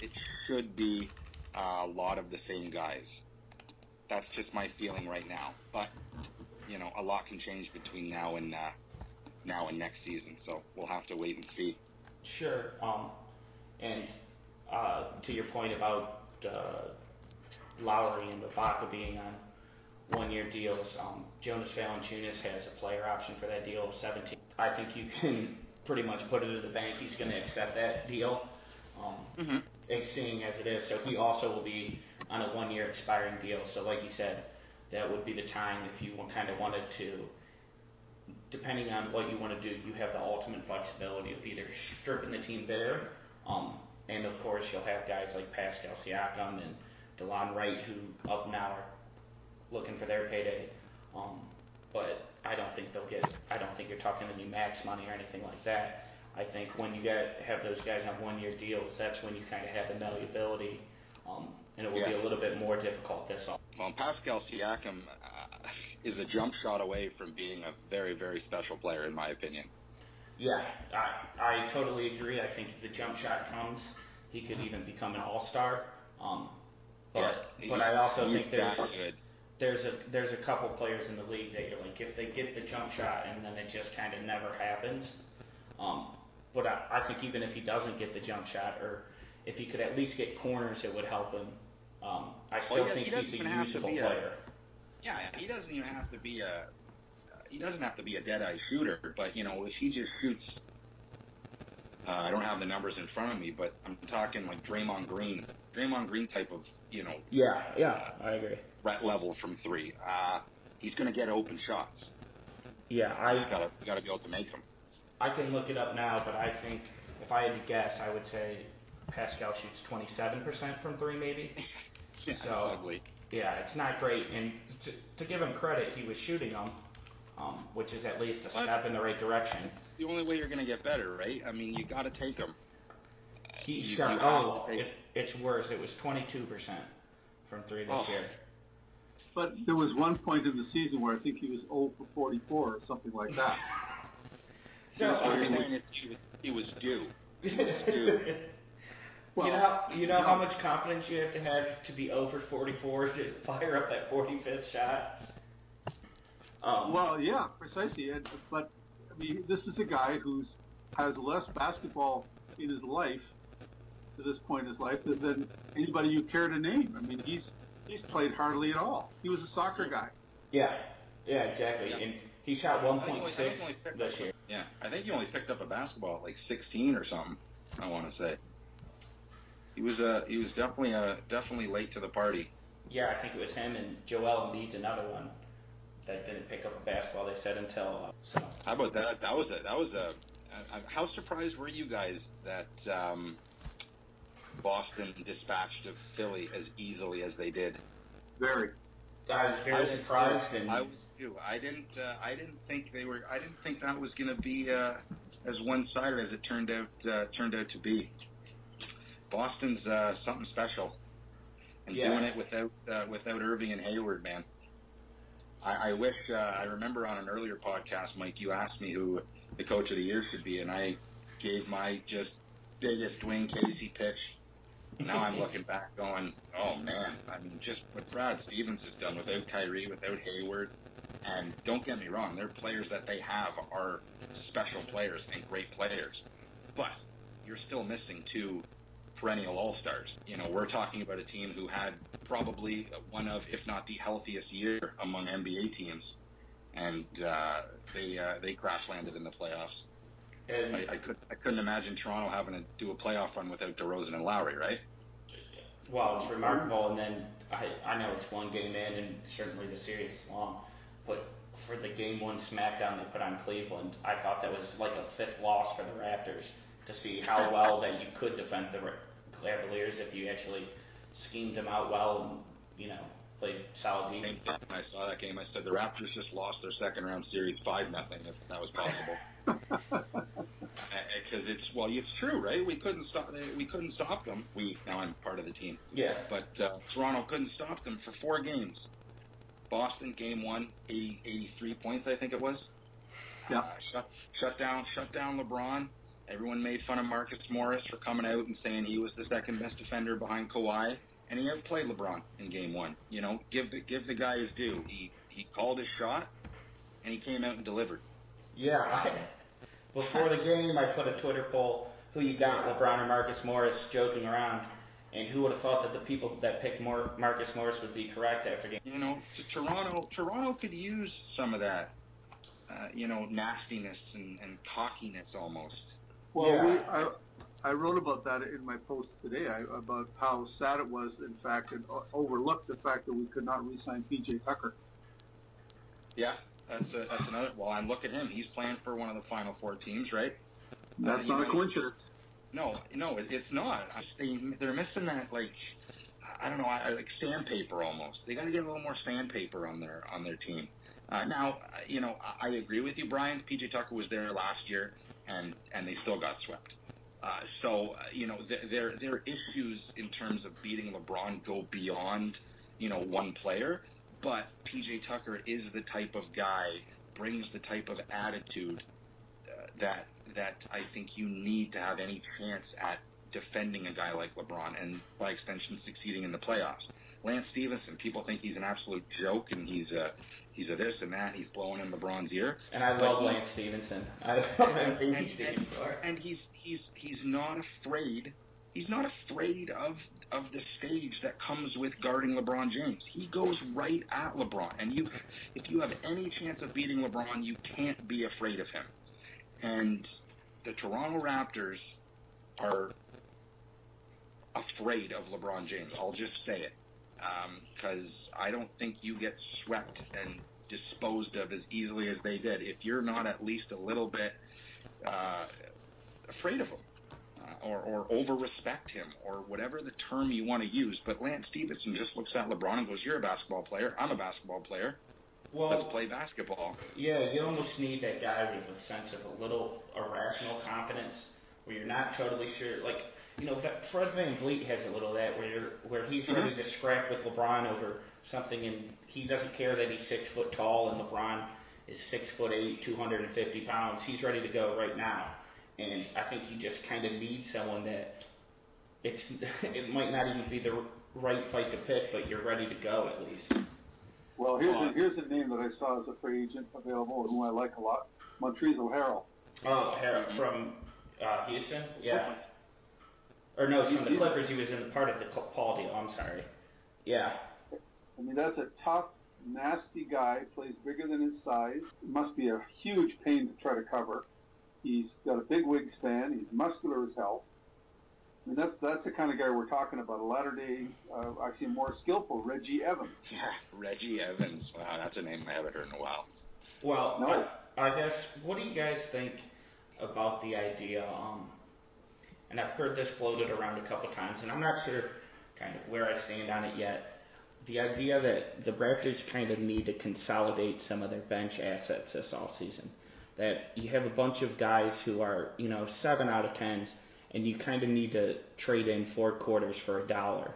it should be a lot of the same guys. That's just my feeling right now. But you know, a lot can change between now and uh, now and next season. So we'll have to wait and see. Sure. Um, and uh, to your point about uh, Lowry and Ibaka being on one-year deals, um, Jonas Valanciunas has a player option for that deal of 17. I think you can pretty much put it in the bank. He's going to accept that deal. Um, mm-hmm seeing as it is. So he also will be on a one-year expiring deal. So like you said, that would be the time if you kind of wanted to, depending on what you want to do, you have the ultimate flexibility of either stripping the team bare, um, and of course you'll have guys like Pascal Siakam and Delon Wright who up now are looking for their payday. Um, but I don't think they'll get. I don't think you're talking any max money or anything like that. I think when you get have those guys on one-year deals, that's when you kind of have the malleability, um, and it will yeah. be a little bit more difficult this off. Well, Pascal Siakam is a jump shot away from being a very, very special player, in my opinion. Yeah, I, I totally agree. I think if the jump shot comes, he could even become an all-star. Um, but yeah, but I also think there's there's a there's a couple players in the league that you're like if they get the jump shot and then it just kind of never happens. Um, but I, I think even if he doesn't get the jump shot, or if he could at least get corners, it would help him. Um, I still well, think he he's a usable player. Yeah, he doesn't even have to be a. He doesn't have to be a dead-eye shooter, but you know, if he just shoots, uh, I don't have the numbers in front of me, but I'm talking like Draymond Green, Draymond Green type of, you know. Yeah, yeah, I agree. Rat level from three. Uh, he's going to get open shots. Yeah, I. He's got to got to be able to make them. I can look it up now, but I think if I had to guess, I would say Pascal shoots 27% from three, maybe. [laughs] yeah, so, ugly. Yeah, it's not great. And to, to give him credit, he was shooting them, um, which is at least a what? step in the right direction. It's the only way you're going to get better, right? I mean, you got to take them. He you, shot. You oh, it, it's worse. It was 22% from three this oh. year. But there was one point in the season where I think he was 0 for 44 or something like that. [laughs] So you're saying it's, it was it was due. [laughs] It was due. Well, you know, how, you know no. how much confidence you have to have to be over 44 to [laughs] fire up that 45th shot. Um, well, yeah, precisely. But I mean, this is a guy who's has less basketball in his life to this point in his life than anybody you care to name. I mean, he's he's played hardly at all. He was a soccer guy. Yeah, yeah, exactly. And he shot 1.6 this year. Yeah, I think he only picked up a basketball at like 16 or something. I want to say. He was uh, he was definitely uh, definitely late to the party. Yeah, I think it was him and Joel Embiid's another one that didn't pick up a basketball. They said until uh, so. How about that? That was a that was a. Uh, how surprised were you guys that um, Boston dispatched of Philly as easily as they did? Very. I was very I was surprised, too. and I was too. I didn't. Uh, I didn't think they were. I didn't think that was going to be uh, as one-sided as it turned out. Uh, turned out to be. Boston's uh, something special, and Yeah. doing it without uh, without Irving and Hayward, man. I, I wish. Uh, I remember on an earlier podcast, Mike, you asked me who the coach of the year should be, and I gave my just biggest Dwane Casey pitch. Now I'm [laughs] looking back, going, "Oh man! I mean, just what Brad Stevens has done without Kyrie, without Hayward, and don't get me wrong, their players that they have are special players and great players, but you're still missing two perennial all stars. You know, we're talking about a team who had probably one of, if not the healthiest year among NBA teams, and uh, they uh, they crash landed in the playoffs. and I, I could I couldn't imagine Toronto having to do a playoff run without DeRozan and Lowry, right? well, it's remarkable. And then I I know it's one game in, and certainly the series is long, but for the game one SmackDown they put on Cleveland, I thought that was like a fifth loss for the Raptors to see how well that you could defend the Ra- Cavaliers if you actually schemed them out well and you know played solid defense. When I saw that game, I said the Raptors just lost their second round series five nothing, if that was possible. [laughs] Because it's well, it's true, right? We couldn't stop. We couldn't stop them. We now I'm part of the team. Yeah, but uh, Toronto couldn't stop them for four games. Boston game one, 80, 83 points, I think it was. Yeah. Uh, shut, shut down, shut down LeBron. Everyone made fun of Marcus Morris for coming out and saying he was the second best defender behind Kawhi, and he outplayed LeBron in game one. You know, give the give the guy his due. He he called his shot, and he came out and delivered. Yeah. I, before the game, I put a Twitter poll: who you got, LeBron or Marcus Morris, joking around. And who would have thought that the people that picked Mar- Marcus Morris would be correct after game? You know, to Toronto, Toronto could use some of that, uh, you know, nastiness and, and cockiness almost. Well, Yeah. we, I, I wrote about that in my post today I, about how sad it was, in fact, and o- overlooked the fact that we could not re-sign PJ Tucker. Yeah, that's a, that's another. Well, and look at him. He's playing for one of the Final Four teams, right? That's Uh, not you a know, coincidence. No, no, it, it's not. I- They, they're missing that like I don't know, I, like sandpaper almost. They got to get a little more sandpaper on their on their team. Uh, now, you know, I, I agree with you, Brian. PJ Tucker was there last year, and and they still got swept. Uh, so, uh, you know, th- their their issues in terms of beating LeBron go beyond, you know, one player. But PJ Tucker is the type of guy, brings the type of attitude uh, that that I think you need to have any chance at defending a guy like LeBron and by extension succeeding in the playoffs. Lance Stephenson, people think he's an absolute joke and he's a he's a this and that. He's blowing in LeBron's ear. And I love Lance Stephenson. [laughs] I love everything and, he stands and he's he's he's not afraid. He's not afraid of of the stage that comes with guarding LeBron James. He goes right at LeBron, and you, if you have any chance of beating LeBron, you can't be afraid of him. And the Toronto Raptors are afraid of LeBron James. I'll just say it because I don't think you get swept and disposed of as easily as they did if you're not at least a little bit uh, afraid of him uh, or, or over respect him or whatever the term you want to use. But Lance Stephenson just looks at LeBron and goes, "You're a basketball player. I'm a basketball player. Let's play basketball." yeah, you almost need that guy with a sense of a little irrational confidence, where you're not totally sure. Like, you know, Fred VanVleet has a little of that, where you're, where he's ready to scrap with LeBron over something, and he doesn't care that he's six foot tall and LeBron is six foot eight, 250 pounds. He's ready to go right now, and I think he just kind of needs someone that it's [laughs] it might not even be the right fight to pick, but you're ready to go at least. Well, here's a, here's a name that I saw as a free agent available, and who I like a lot, Montrezl Harrell. Oh, Har- from uh, Houston? Yeah. Or no, from the He's- Clippers. He was in the part of the Cl- Paul deal. I'm sorry. Yeah. I mean, that's a tough, nasty guy. Plays bigger than his size. It must be a huge pain to try to cover. He's got a big wingspan. He's muscular as hell. I mean, that's that's the kind of guy we're talking about. A latter day, uh, actually more skillful Reggie Evans. [laughs] Yeah, Reggie Evans. Wow, that's a name I haven't heard in a while. Well, no. I, I guess what do you guys think about the idea? Um, and I've heard this floated around a couple times, and I'm not sure kind of where I stand on it yet. The idea that the Raptors kind of need to consolidate some of their bench assets this all season. That you have a bunch of guys who are, you know, seven out of tens and you kind of need to trade in four quarters for a dollar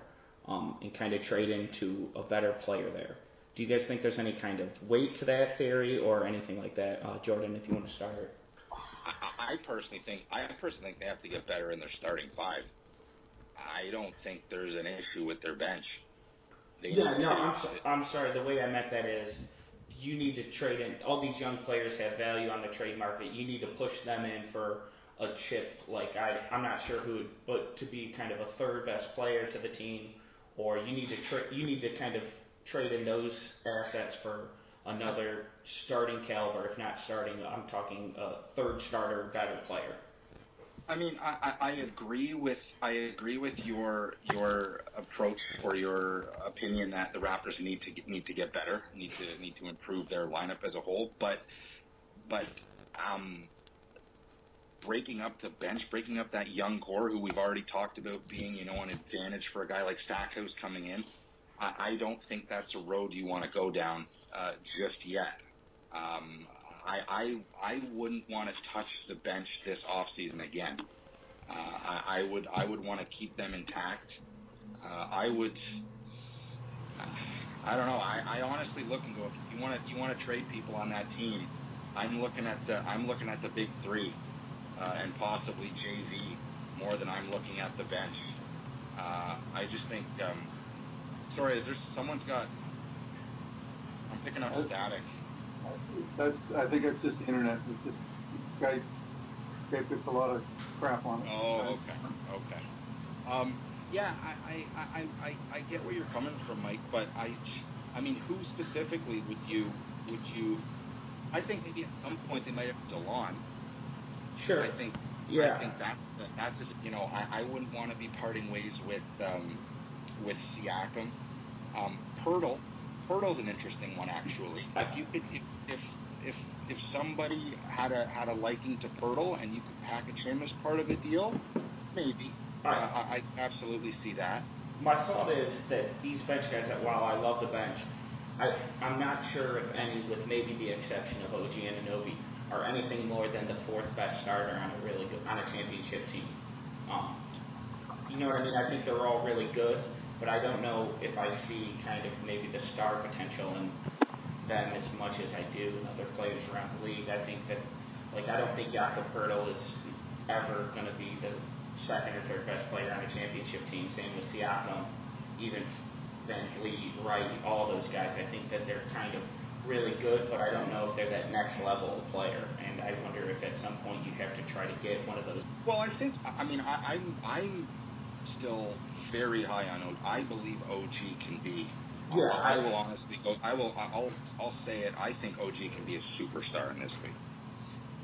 um, and kind of trade into a better player there. Do you guys think there's any kind of weight to that theory or anything like that, uh, Jordan? If you want to start. I, personally think I personally think they have to get better in their starting five. I don't think there's an issue with their bench. They yeah, no, I'm, so, I'm sorry. The way I meant that is you need to trade in. All these young players have value on the trade market. You need to push them in for a chip like I I'm not sure who, but to be kind of a third best player to the team, or you need to tra- you need to kind of trade in those assets for another starting caliber, if not starting. I'm talking a third starter, better player. I mean, I, I agree with I agree with your your approach or your opinion that the Raptors need to get, need to get better, need to need to improve their lineup as a whole. But but um, breaking up the bench, breaking up that young core who we've already talked about being, you know, an advantage for a guy like Stackhouse coming in. I, I don't think that's a road you want to go down uh, just yet. Um, I, I I wouldn't want to touch the bench this off season again. Uh, I, I would I would want to keep them intact. Uh, I would. I don't know. I, I honestly look and go. If you want to you want to trade people on that team, I'm looking at the I'm looking at the big three uh, and possibly JV more than I'm looking at the bench. Uh, I just think. Um, sorry, is there someone's got? I'm picking up static. That's. I think it's just the internet. It's just Skype. Skype gets a lot of crap on it. Oh, okay, okay. Um, yeah, I, I, I, I, I get where you're coming from, Mike, but I, I mean, who specifically would you, would you? I think maybe at some point they might have Delon Sure. I think. Yeah. I think that's the, that's a, you know I, I wouldn't want to be parting ways with um, with Siakam. Um, Poeltl, Poeltl's an interesting one actually. If you could if if if if somebody had a had a liking to Poeltl and you could package him as part of a deal, maybe. Uh, I, I absolutely see that. My thought is that these bench guys, that while I love the bench, I, I'm not sure if any, with maybe the exception of OG Anunoby, are anything more than the fourth best starter on a really good on a championship team. Um, you know what I mean? I think they're all really good, but I don't know if I see kind of maybe the star potential in them as much as I do in other players around the league. I think that like I don't think Jakob Poeltl is ever going to be the second or third best player on a championship team. Same with Siakam, even Van Vliet, Wright, all those guys. I think that they're kind of really good, but I don't know if they're that next level player. And I wonder if at some point you have to try to get one of those. Well, I think I mean I, I'm I'm still very high on OG. I believe OG can be. Yeah, I, I will honestly go. I will. I'll. I'll say it. I think OG can be a superstar in this league.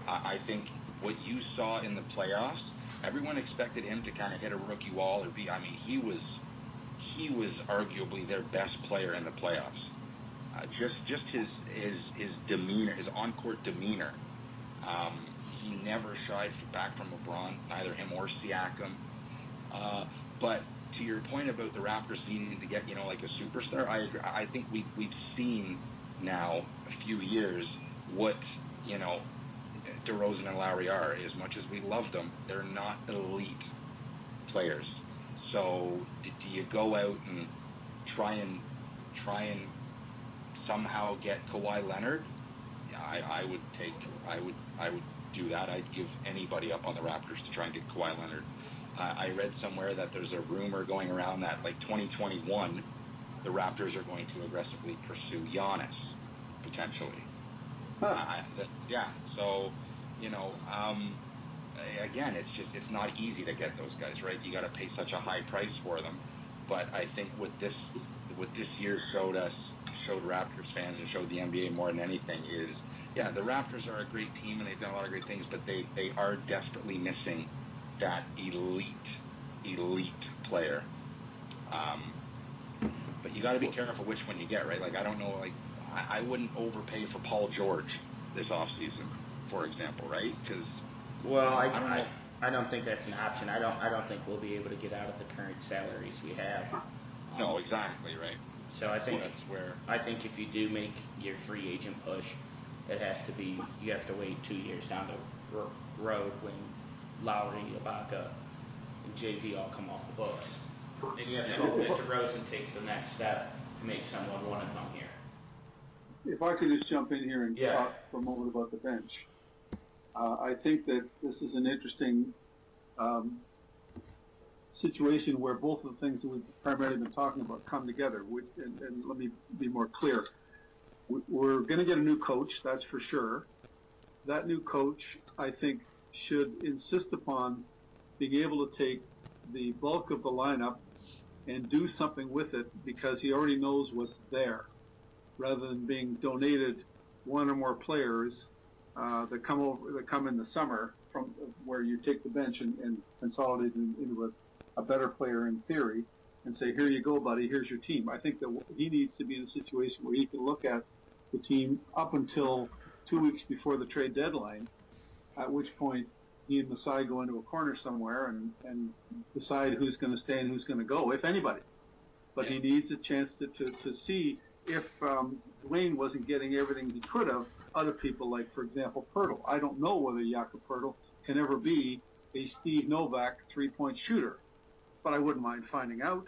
I, I think what you saw in the playoffs, everyone expected him to kind of hit a rookie wall or be. I mean, he was he was arguably their best player in the playoffs. Uh, just just his his his demeanor, his on court demeanor. Um, he never shied back from LeBron, neither him or Siakam. Uh, but to your point about the Raptors needing to get you know like a superstar, I agree. I think we we've seen now a few years what you know DeRozan and Lowry are. As much as we love them, they're not elite players. So do, do you go out and try and try and somehow get Kawhi Leonard, I, I would take, I would, I would do that. I'd give anybody up on the Raptors to try and get Kawhi Leonard. Uh, I read somewhere that there's a rumor going around that like 2021, the Raptors are going to aggressively pursue Giannis potentially. Huh. Uh, yeah, so you know, um, again, it's just it's not easy to get those guys right. You got to pay such a high price for them. But I think what this what this year showed us showed Raptors fans and showed the NBA more than anything is, yeah, the Raptors are a great team and they've done a lot of great things, but they, they are desperately missing that elite, elite player. Um, but you got to be careful which one you get, right? Like I don't know, like I, I wouldn't overpay for Paul George this offseason, for example, right? Because well, I, I don't I, I, don't think that's an option. I don't I don't think we'll be able to get out of the current salaries we have. No, exactly right. So I think so that's where I think if you do make your free agent push, it has to be you have to wait two years down the road when Lowry, Ibaka, and JV all come off the books. And you have to hope that DeRozan takes the next step to make someone want to come here. If I could just jump in here and yeah. talk for a moment about the bench. Uh, I think that this is an interesting um, situation where both of the things that we've primarily been talking about come together. We, and, and, let me be more clear. We're going to get a new coach, that's for sure. That new coach, I think, should insist upon being able to take the bulk of the lineup and do something with it because he already knows what's there, rather than being donated one or more players uh, that come over that come in the summer from where you take the bench and, and consolidate into a, a better player in theory and say, here you go, buddy, here's your team. I think that he needs to be in a situation where he can look at the team up until two weeks before the trade deadline, at which point he and Masai go into a corner somewhere and, and decide who's going to stay and who's going to go, if anybody. But yeah. he needs a chance to, to, to see if um, Dwane wasn't getting everything he could have out of people like, for example, Poeltl. I don't know whether Jakob Poeltl can ever be a Steve Novak three-point shooter, but I wouldn't mind finding out.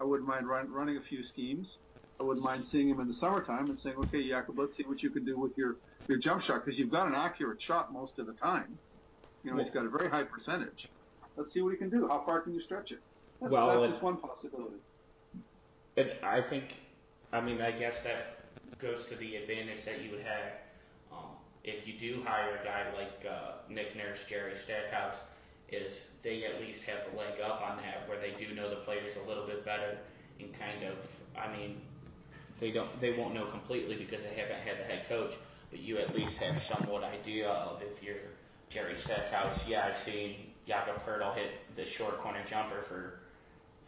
I wouldn't mind run, running a few schemes. I wouldn't mind seeing him in the summertime and saying, okay, Jakob, let's see what you can do with your, your jump shot because you've got an accurate shot most of the time. You know, he's got a very high percentage. Let's see what he can do. How far can you stretch it? That, well, that's it, just one possibility. It, I think, I mean, I guess that goes to the advantage that you would have um, if you do hire a guy like uh, Nick Nurse, Jerry Stackhouse, is they at least have a leg up on that where they do know the players a little bit better and kind of, I mean, they don't, they won't know completely because they haven't had the head coach, but you at least have somewhat idea of if you're Jerry Stackhouse, yeah, I've seen Jakob Poeltl hit the short corner jumper for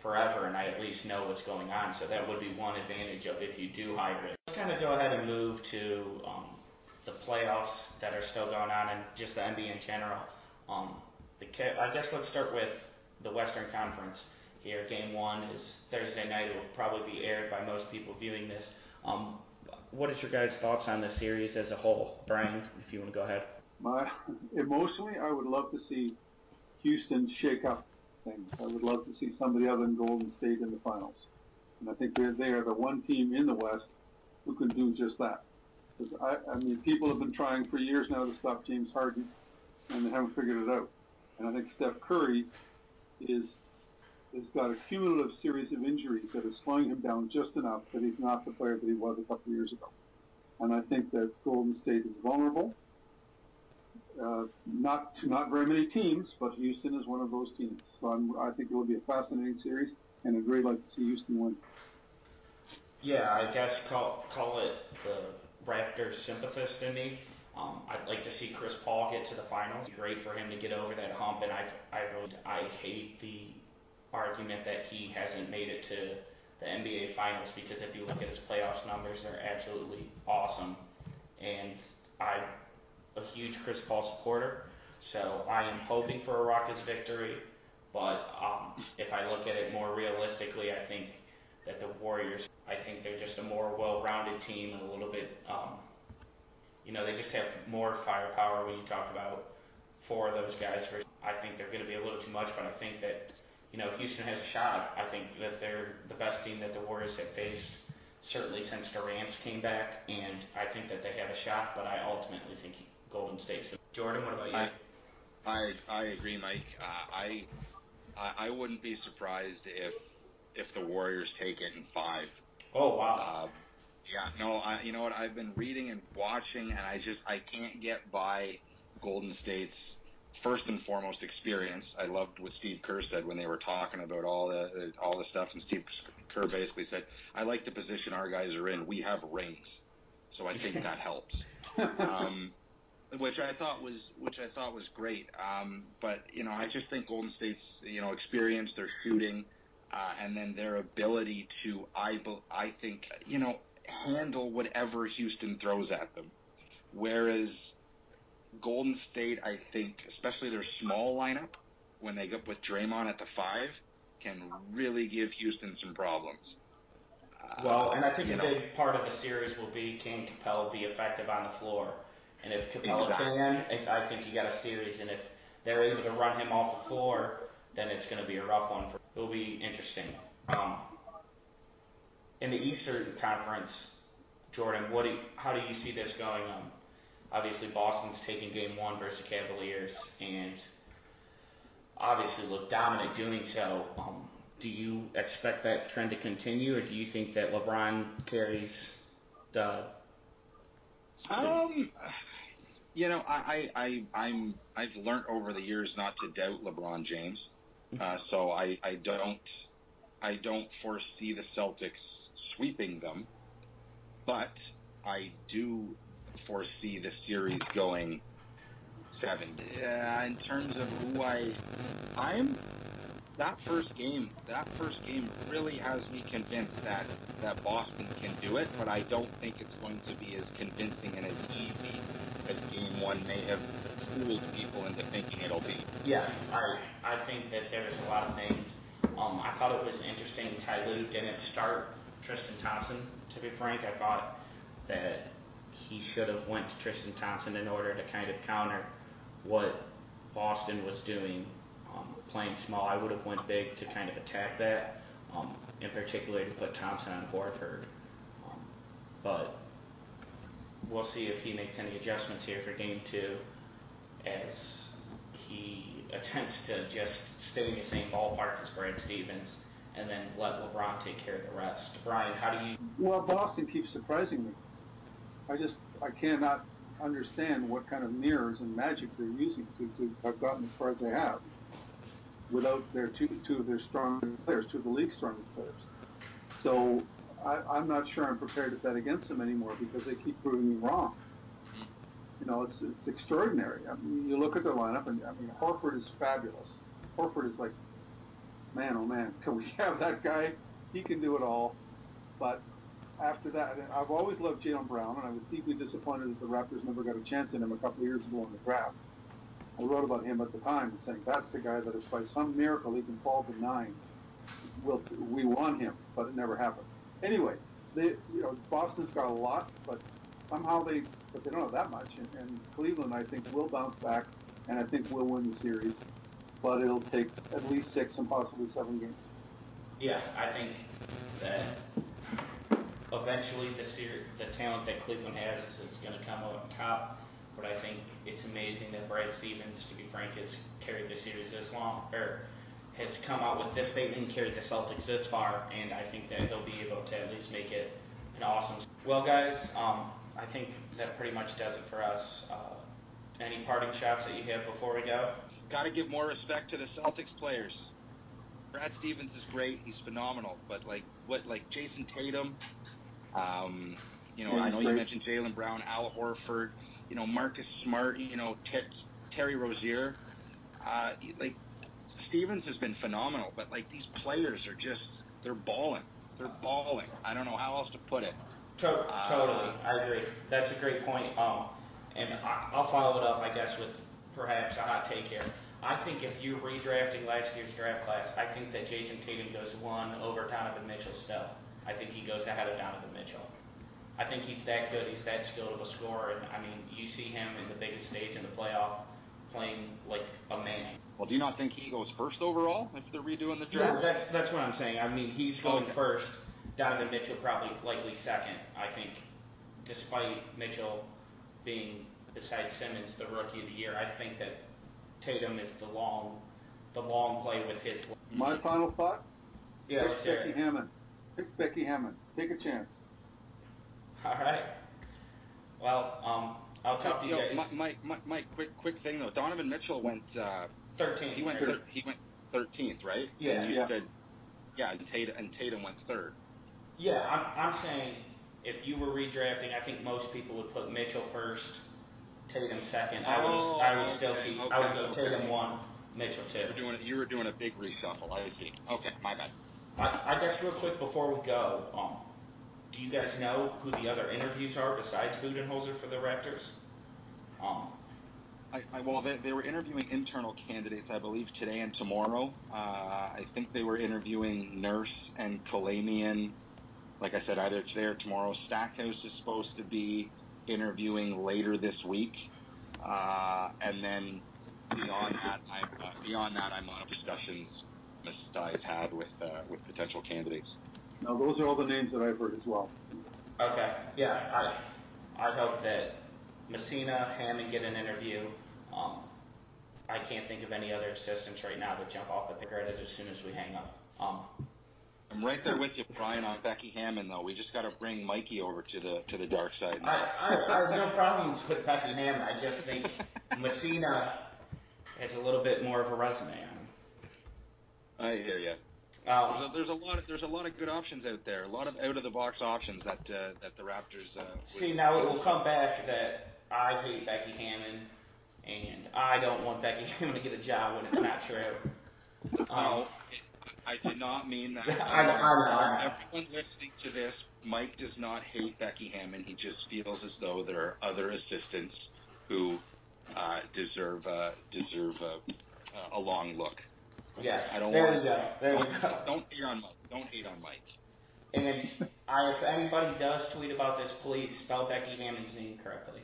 forever, and I at least know what's going on. So that would be one advantage of if you do hire it. Let's kind of go ahead and move to um, the playoffs that are still going on and just the NBA in general. Um, the I guess let's start with the Western Conference here. Game one is Thursday night. It will probably be aired by most people viewing this. Um, what is your guys' thoughts on the series as a whole, Brian? If you want to go ahead. My emotionally, I would love to see Houston shake up things. I would love to see somebody other than Golden State in the finals, and I think they're they are the one team in the West who can do just that. Because I, I mean, people have been trying for years now to stop James Harden, and they haven't figured it out. And I think Steph Curry is has got a cumulative series of injuries that is slowing him down just enough that he's not the player that he was a couple of years ago. And I think that Golden State is vulnerable. Uh, not not very many teams, but Houston is one of those teams. So I'm, I think it will be a fascinating series, and I'd really like to see Houston win. Yeah, I guess call call it the Raptors sympathist in me. Um, I'd like to see Chris Paul get to the finals. Great for him to get over that hump, and I I I hate the argument that he hasn't made it to the NBA finals because if you look at his playoffs numbers, they're absolutely awesome, and I a huge Chris Paul supporter, so I am hoping for a Rockets victory. But um, if I look at it more realistically, I think that the Warriors, I think they're just a more well-rounded team and a little bit, um, you know, they just have more firepower when you talk about four of those guys. I think they're going to be a little too much, but I think that, you know, Houston has a shot. I think that they're the best team that the Warriors have faced certainly since Durant came back, and I think that they have a shot, but I ultimately think Golden State's. Jordan, what about you? I I, I agree, Mike. Uh, I, I I wouldn't be surprised if if the Warriors take it in five. Oh wow. Uh, yeah, no, I, you know what? I've been reading and watching, and I just I can't get by Golden State's first and foremost experience. I loved what Steve Kerr said when they were talking about all the all the stuff, and Steve Kerr basically said, "I like the position our guys are in. We have rings, so I think that helps." Um, which I thought was which I thought was great. Um, but you know, I just think Golden State's you know experience, their shooting, uh, and then their ability to I I think you know handle whatever Houston throws at them. Whereas Golden State, I think, especially their small lineup, when they get with Draymond at the five, can really give Houston some problems. Well, and I think a know. big part of the series will be can Capela be effective on the floor? And if Capela exactly. can, I think you got a series. And if they're able to run him off the floor, then it's going to be a rough one. For, it'll be interesting. Um, in the Eastern Conference, Jordan, what do you, how do you see this going? Um, obviously, Boston's taking Game One versus Cavaliers, and obviously look dominant doing so. Um, do you expect that trend to continue, or do you think that LeBron carries the? Um, you know, I, I, I I'm I've learned over the years not to doubt LeBron James, mm-hmm. uh, so I, I don't I don't foresee the Celtics sweeping them, but I do foresee the series going seven. Yeah, in terms of who I, I'm that first game, that first game really has me convinced that that Boston can do it, but I don't think it's going to be as convincing and as easy as Game One may have fooled people into thinking it'll be. Yeah, I I think that there's a lot of things. Um, I thought it was interesting. Ty Lue didn't start Tristan Thompson. To be frank, I thought that he should have went to Tristan Thompson in order to kind of counter what Boston was doing um, playing small, I would have went big to kind of attack that. Um, in particular, to put Thompson on Horford. Um, but we'll see if he makes any adjustments here for Game Two, as he attempts to just stay in the same ballpark as Brad Stevens, and then let LeBron take care of the rest. Brian, how do you? Well, Boston keeps surprising me. I just I cannot understand what kind of mirrors and magic they're using to, to have gotten as far as they have without their two, two of their strongest players, two of the league's strongest players. So I, I'm not sure I'm prepared to bet against them anymore because they keep proving me wrong. You know, it's it's extraordinary. I mean, you look at their lineup, and I mean, Horford is fabulous. Horford is like, man, oh man, [laughs] can we have that guy? He can do it all. But after that, I've always loved Jaylen Brown, and I was deeply disappointed that the Raptors never got a chance in him a couple of years ago in the draft. I wrote about him at the time, saying that's the guy that if by some miracle he can fall to nine, we'll, we want him, but it never happened. Anyway, they, you know, Boston's got a lot, but somehow they, but they don't have that much. And, and Cleveland, I think, will bounce back, and I think will win the series, but it'll take at least six and possibly seven games. Yeah, I think that eventually the the talent that Cleveland has is going to come out on top but I think it's amazing that Brad Stevens, to be frank, has carried the series this long, or has come out with this statement and carried the Celtics this far, and I think that he'll be able to at least make it an awesome. Well, guys, um, I think that pretty much does it for us. Uh, any parting shots that you have before we go? Got to give more respect to the Celtics players. Brad Stevens is great; he's phenomenal. But like what, like Jayson Tatum, um, you know, I know you mentioned Jaylen Brown, Al Horford you know, Marcus Smart, you know, Terry Rozier. Uh, like, Stevens has been phenomenal, but like these players are just, they're balling. They're balling. I don't know how else to put it. To- totally, uh, I agree. That's a great point. Um, and I, I'll follow it up, I guess, with perhaps a hot take here. I think if you're redrafting last year's draft class, I think that Jayson Tatum goes one over Donovan Mitchell still. I think he goes ahead of Donovan Mitchell. I think he's that good. He's that skilled of a scorer, and I mean, you see him in the biggest stage in the playoff playing like a man. Well, do you not think he goes first overall if they're redoing the draft? Yeah, that, that's what I'm saying. I mean, he's going okay. first. Donovan Mitchell probably likely second. I think, despite Mitchell being besides Simmons the rookie of the year, I think that Tatum is the long, the long play with his. My final thought. Yeah, Pick Becky Hammon. Pick Becky Hammon. Take a chance. All right. Well, um, I'll talk to you guys. Mike, Mike, Mike, quick, quick thing though. Donovan Mitchell went. Uh, 13th. He went. Thir- he went 13th, right? Yeah. And you yeah. said, yeah, and Tatum, and Tatum went third. Yeah, I'm, I'm saying if you were redrafting, I think most people would put Mitchell first, Tatum second. I would Oh, I would still keep. okay, I would go okay. Tatum one, Mitchell two. You were doing you were doing a big reshuffle. I see. Okay, my bad. I, guess real quick before we go, um, do you guys know who the other interviews are besides Budenholzer for the Raptors? Um, well, they, were interviewing internal candidates, I believe, today and tomorrow. Uh, I think they were interviewing Nurse and Kalamian. Like I said, either today or tomorrow. Stackhouse is supposed to be interviewing later this week, uh, and then beyond that, I'm uh, beyond that, I'm on discussions Masai's had with uh, with potential candidates. Now, those are all the names that I've heard as well. okay, yeah, I I hope that Messina, Hammon get an interview. Um, I can't think of any other assistants right now that jump off the credit as soon as we hang up. Um, I'm right there with you, Brian, on Becky Hammon. Though we just got to bring Mikey over to the to the dark side. I, I, I have no problems with Becky Hammon. I just think [laughs] Messina has a little bit more of a resume on him. I hear you. Um, There's a, there's a lot of there's a lot of good options out there. A lot of out of the box options that uh, that the Raptors. Uh, See, now it will come back that I hate Becky Hammon, and I don't want Becky [laughs] Hammon to get a job when it's not true. Um, No, it, I did not mean that. [laughs] I I I. Everyone listening to this, Mike does not hate Becky Hammon. He just feels as though there are other assistants who uh, deserve uh, deserve a long look. Yes, I don't there want. we go. There we go. Don't hate on Mike. Don't hate on Mike. And I, if anybody does tweet about this, please spell Becky Hammon's name correctly.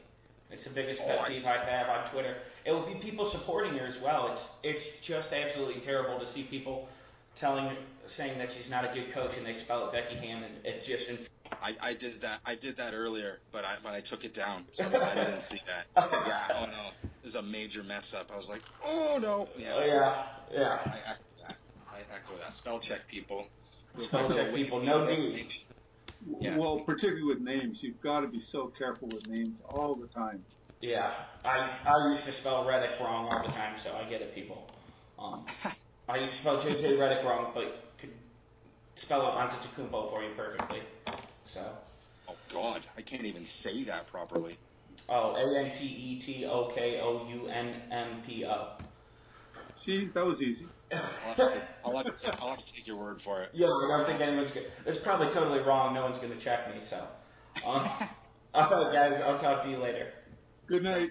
It's the biggest Oh, pet I peeve. I have on Twitter. It will be people supporting her as well. It's it's just absolutely terrible to see people telling saying that she's not a good coach and they spell it Becky Hammond. It just I, I did that. I did that earlier, but I but I took it down. So I [laughs] didn't see that. Yeah. Oh no, this is a major mess up. I was like, oh no. Yeah. oh, yeah yeah. I echo that. I echo that. Spell check people. Spell check people. No D. Yeah. Well, particularly with names, you've got to be so careful with names all the time. Yeah, I I used to spell Redick wrong all the time, so I get it, people. Um, [laughs] I used to spell JJ Redick wrong, but could spell it Antetokounmpo for you perfectly. So, Oh God, I can't even say that properly. oh, A N T E T O K O U N M P O. Gee, that was easy. I'll have, to take, I'll, have to take, I'll have to take your word for it. Yeah, I don't think anyone's gonna. It's probably totally wrong. No one's gonna check me. So, um, [laughs] all right, guys, I'll talk to you later. Good night.